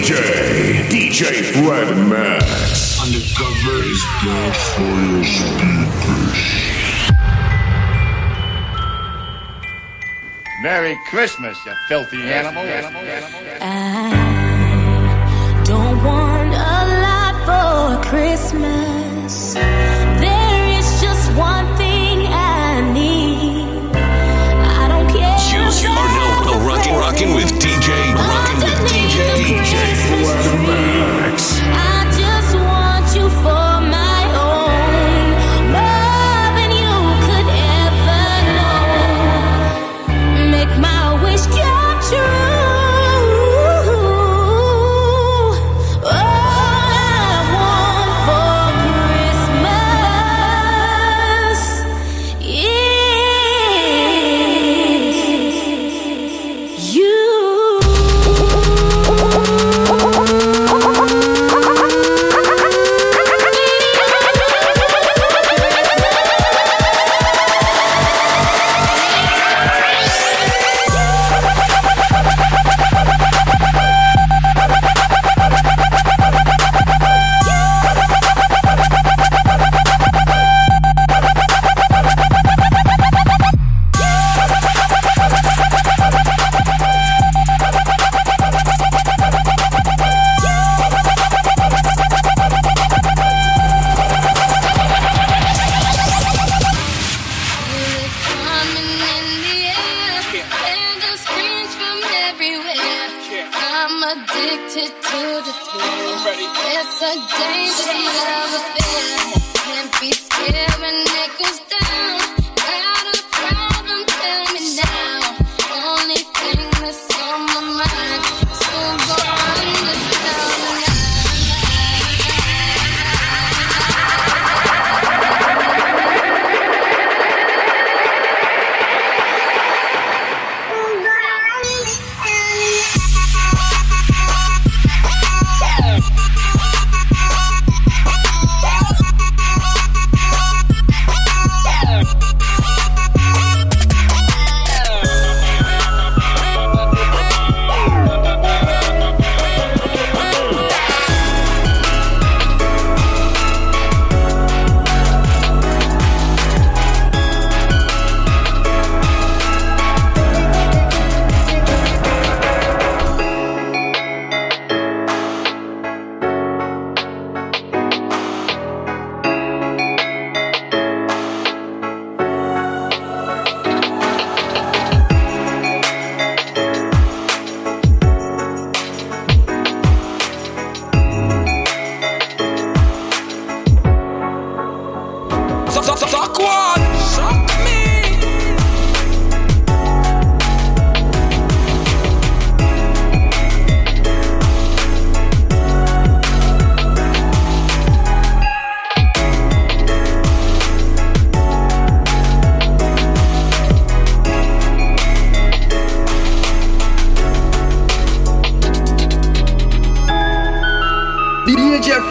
DJ, DJ Fred Max. Undercover is bad for your speakers. Merry Christmas, you filthy animal. I don't want a lot for Christmas.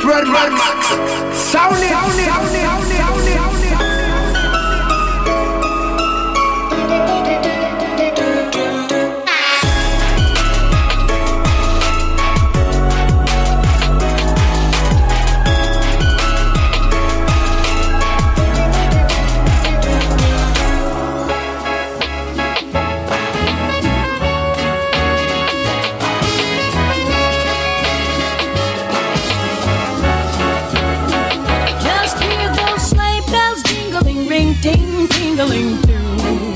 Fred. Sound it. Sound it. Sound it. Tingling too.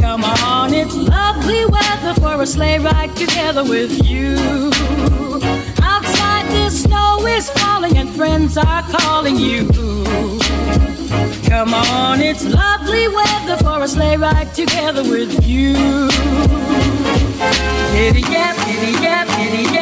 Come on, it's lovely weather for a sleigh ride together with you. Outside the snow is falling and friends are calling you. Come on, it's lovely weather for a sleigh ride together with you. Giddy yap, giddy yap, giddy yap,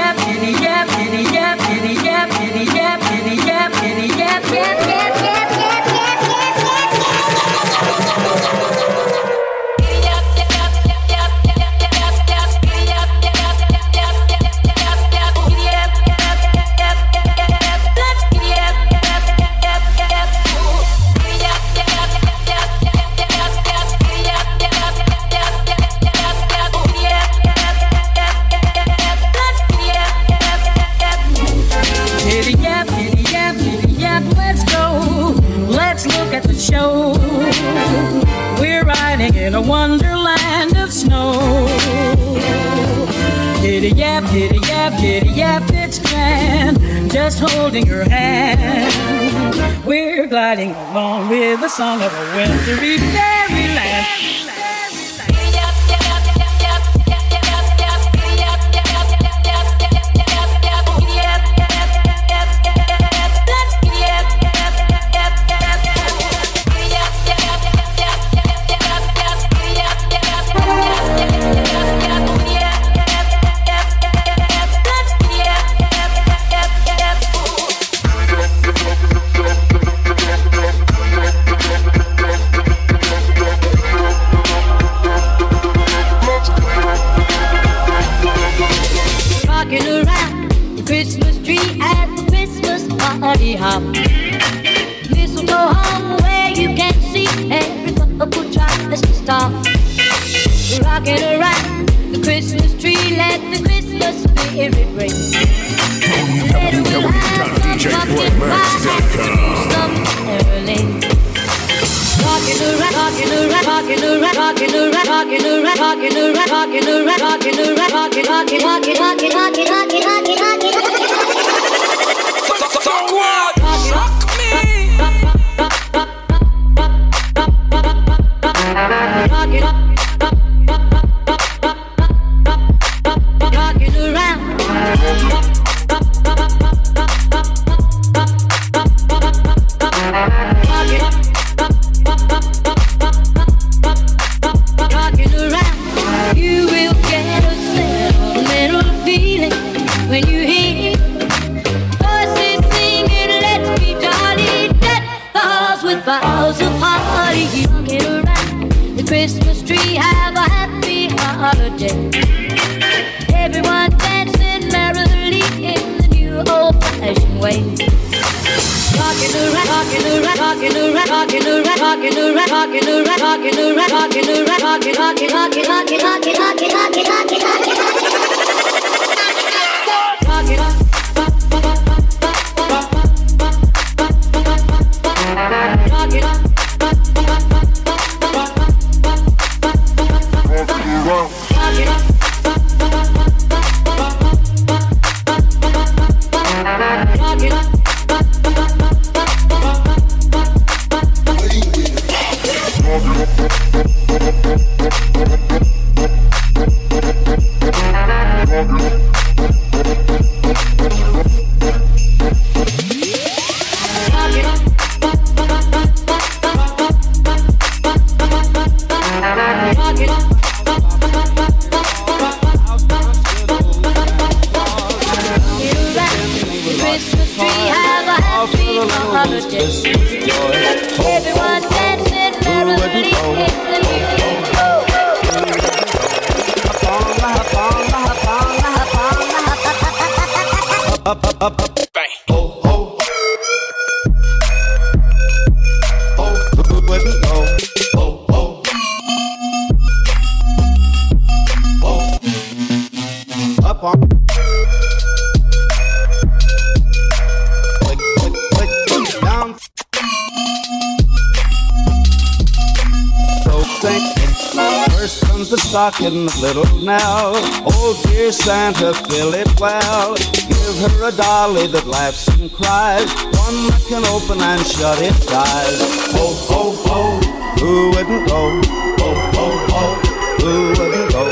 stocking little now. Oh, dear Santa, fill it well. Give her a dolly that laughs and cries, one that can open and shut its eyes. Oh, oh, oh, who wouldn't go? Oh, oh, oh, who wouldn't go?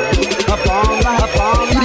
Up on the, up on the,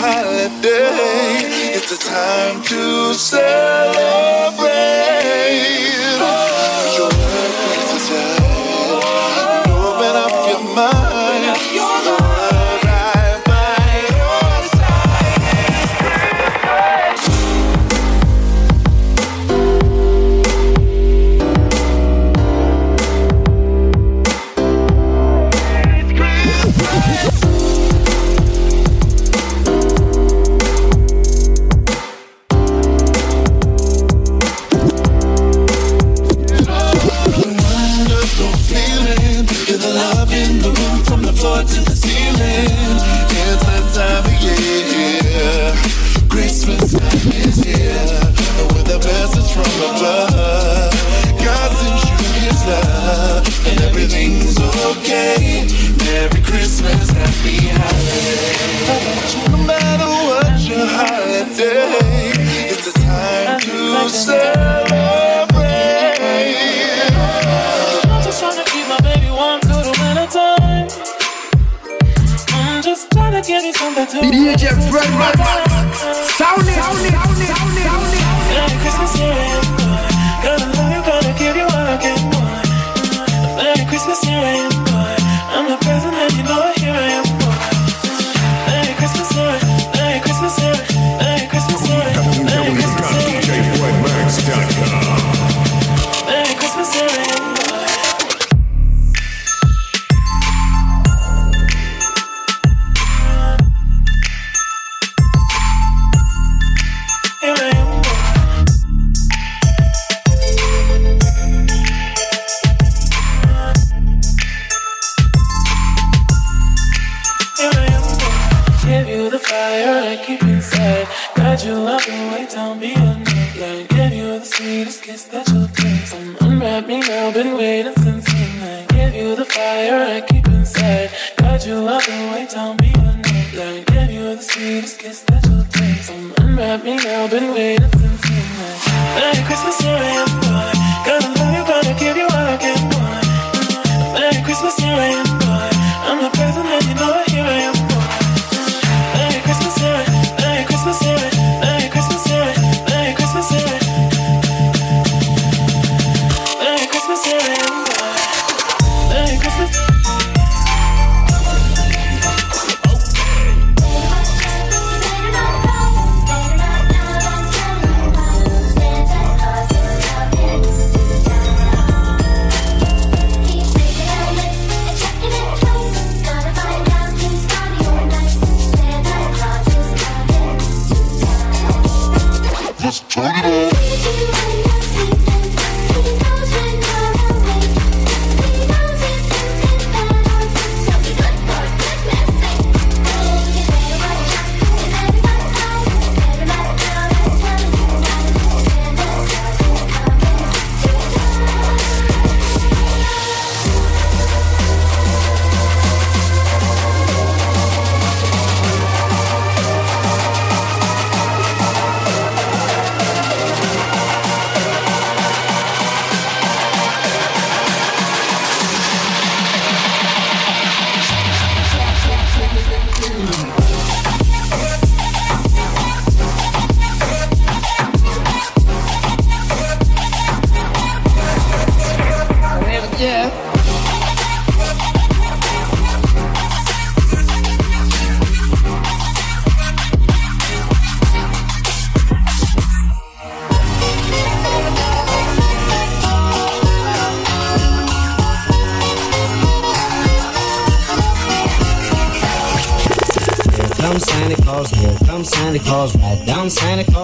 holiday. It's a time to celebrate. DJ Fred Max Sound it, sound it, sound it, Christmas, Gonna love you, gonna give you all I can. Merry Christmas, here I am, boy. I'm the present and you know here I am, boy. Merry Christmas, yeah. fire I keep inside. Got you locked away, down beyond the line. Give you the sweetest kiss that you'll taste. Some unwrap me now, been waiting since midnight. Merry Christmas, here I am, boy. Gonna love you, gonna give you all I can, boy. Merry Christmas, here I am, boy. I'm a present and you know it.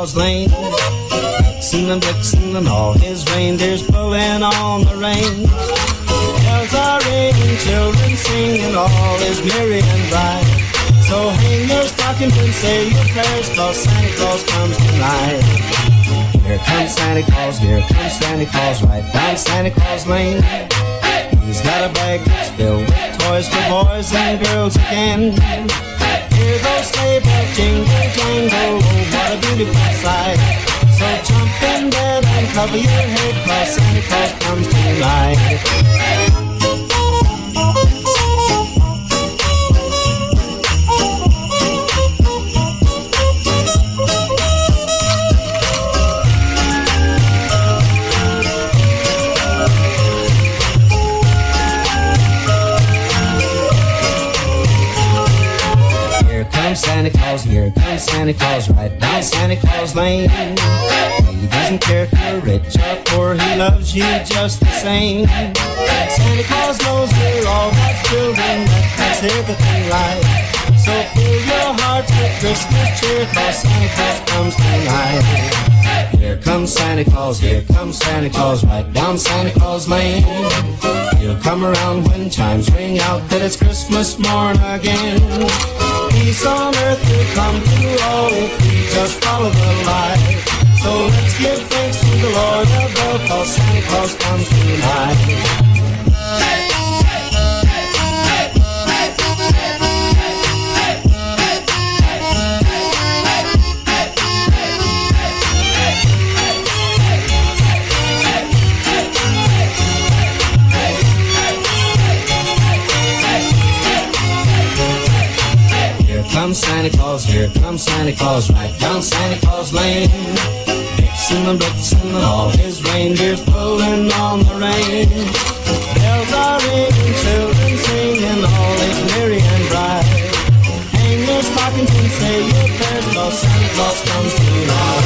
Claus Lane. And Blitzen and all his reindeers pulling on the reins. Bells are ringing, children singing, all is merry and bright. So hang your stockings and say your prayers, cause Santa Claus comes tonight. Here comes Santa Claus, here comes Santa Claus, right down Santa Claus Lane. He's got a bag filled with toys for boys and girls again. Hear those sleigh bells jingle, jangle, oh, what a beautiful sight. So jump in bed and cover your head, cause Santa Claus comes tonight. Here comes Santa Claus, right down Santa Claus Lane. He doesn't care if you're rich or poor, he loves you just the same. Santa Claus knows we're all God's children, that makes everything right. So fill your hearts with Christmas cheer, cause Santa Claus comes tonight. Here comes Santa Claus, here comes Santa Claus, right down Santa Claus Lane. He'll come around when chimes ring out that it's Christmas morn again. Peace on earth will come to all if we just follow the light. So let's give thanks to the Lord above, cause Santa Claus comes tonight. Here comes Santa Claus, here comes Santa Claus, right down Santa Claus Lane. Vixen and Blitzen and all his reindeers pulling on the rein. Bells are ringing, children singing, all is merry and bright. Hang your stockings and say your prayers, Santa Claus comes tonight.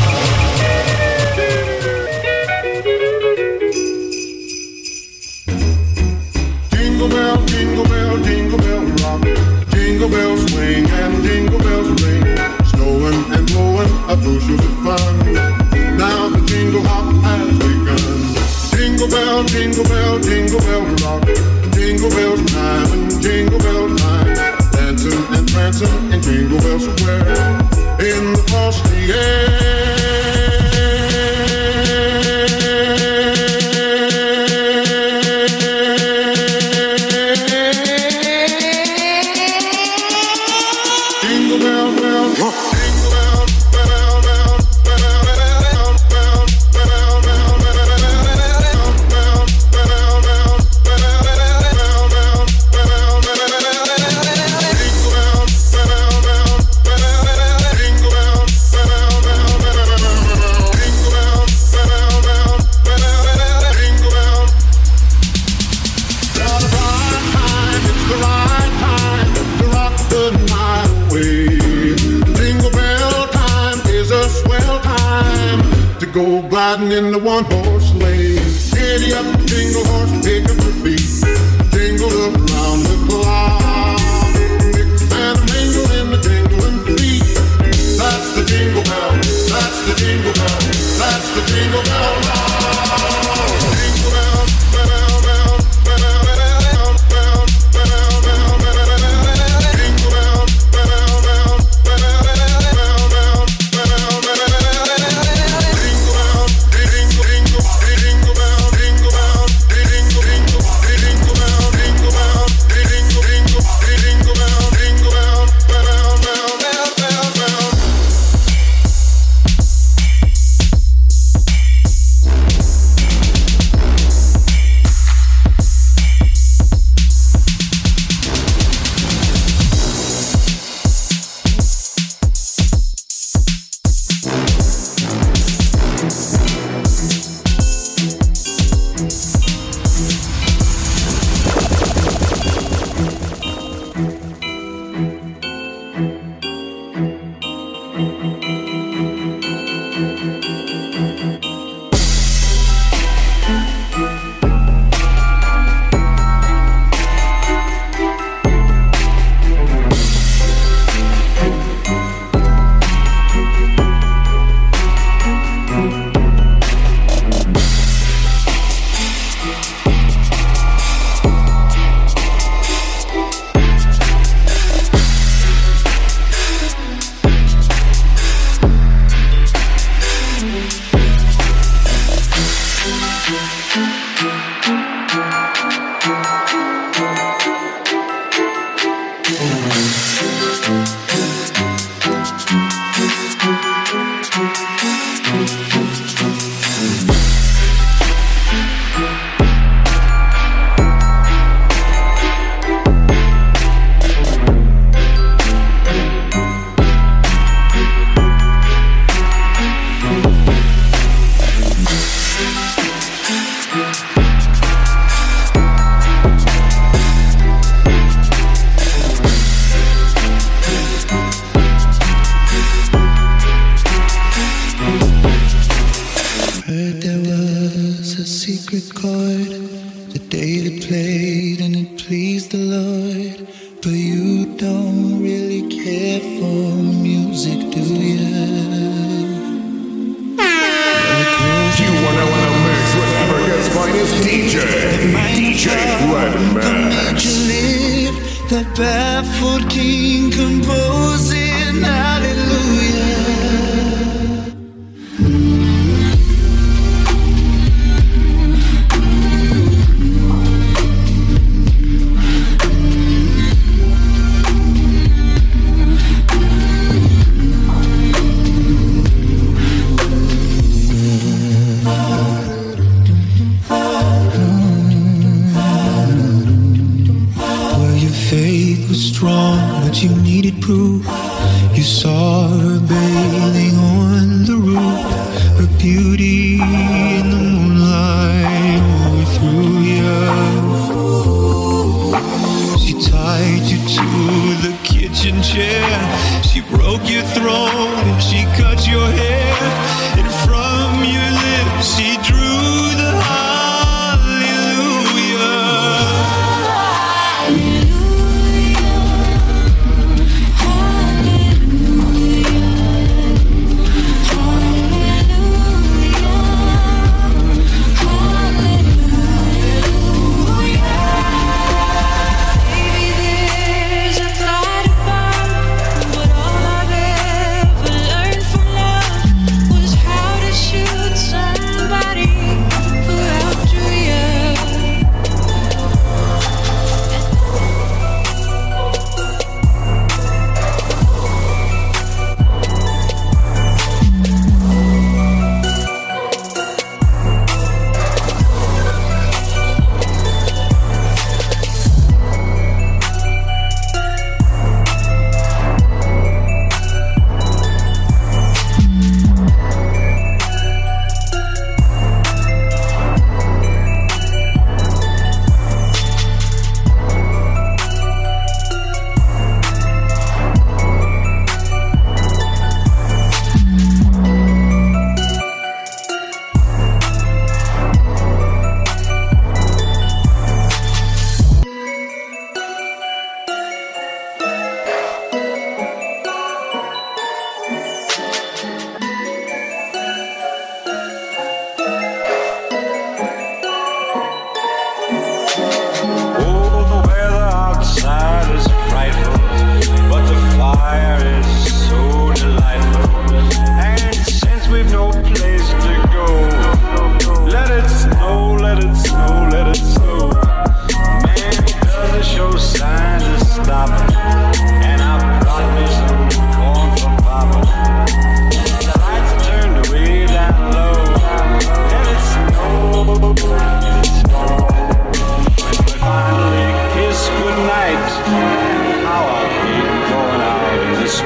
call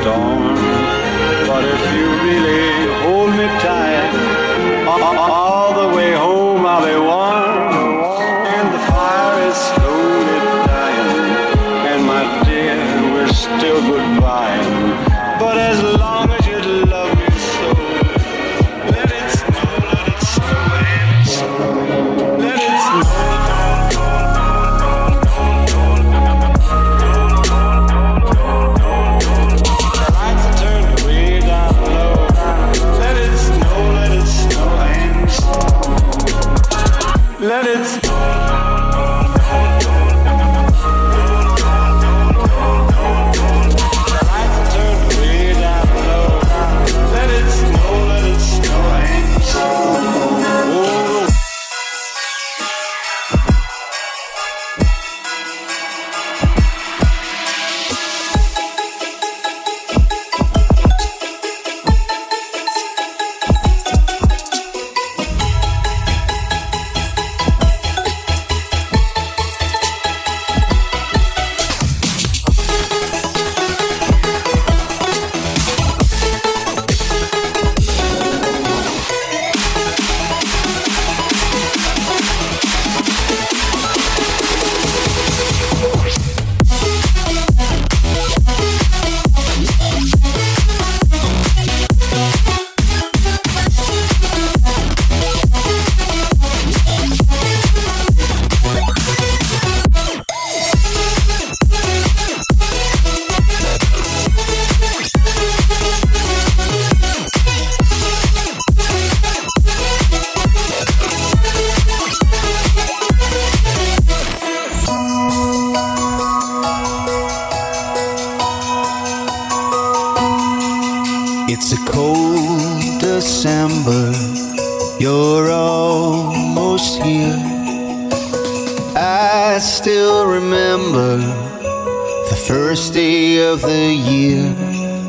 storm. But if you really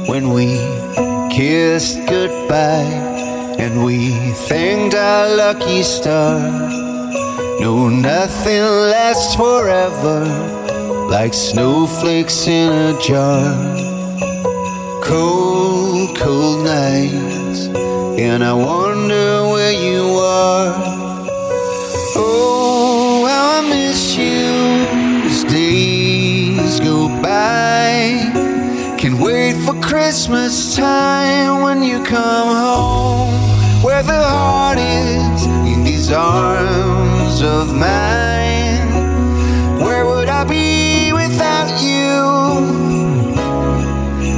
when we kissed goodbye and we thanked our lucky star. No, nothing lasts forever like snowflakes in a jar cold, cold nights, and I wonder where you are. Oh, how I miss you as days go by. For Christmas time when you come home, where the heart is in these arms of mine. Where would I be without you?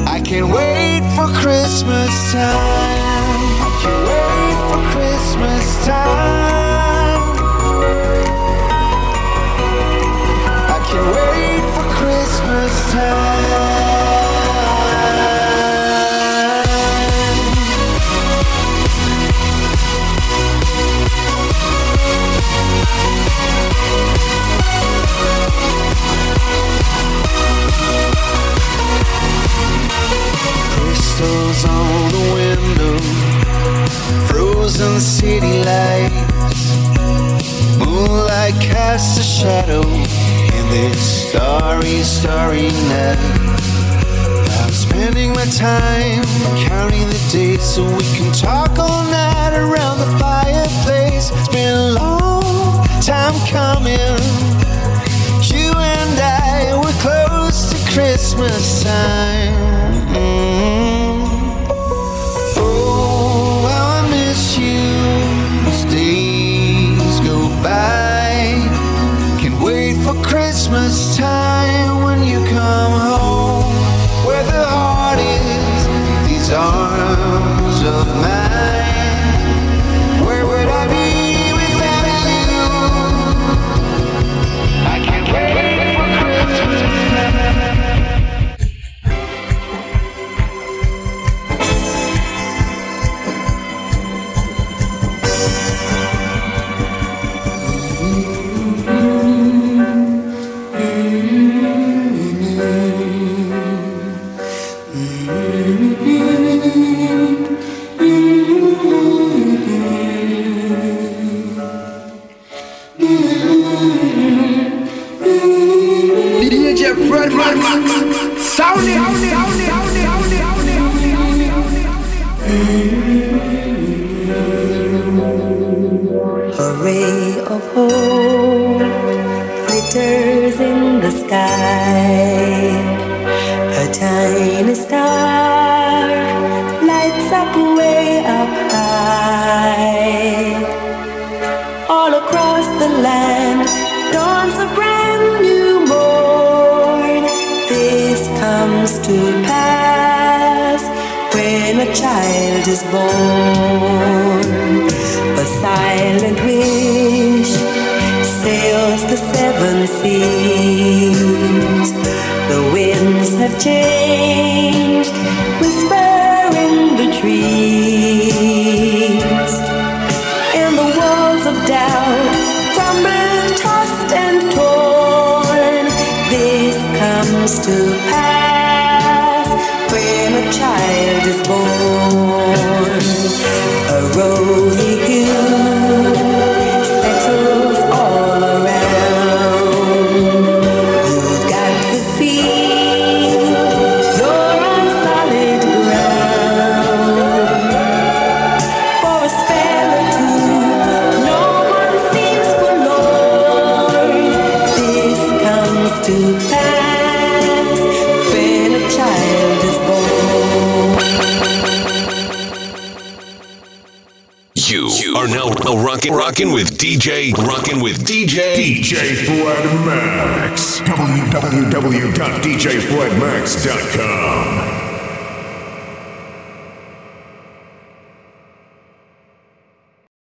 I can't wait for Christmas time. I can't wait for Christmas time. I can't wait for Christmas time. Shadow in this starry, starry night. I'm spending my time counting the days so we can talk all night around the fireplace. It's been a long time coming. You and I were close to Christmas time. Winds DJ, rocking with DJ, DJ Fred Max. www.djfredmax.com.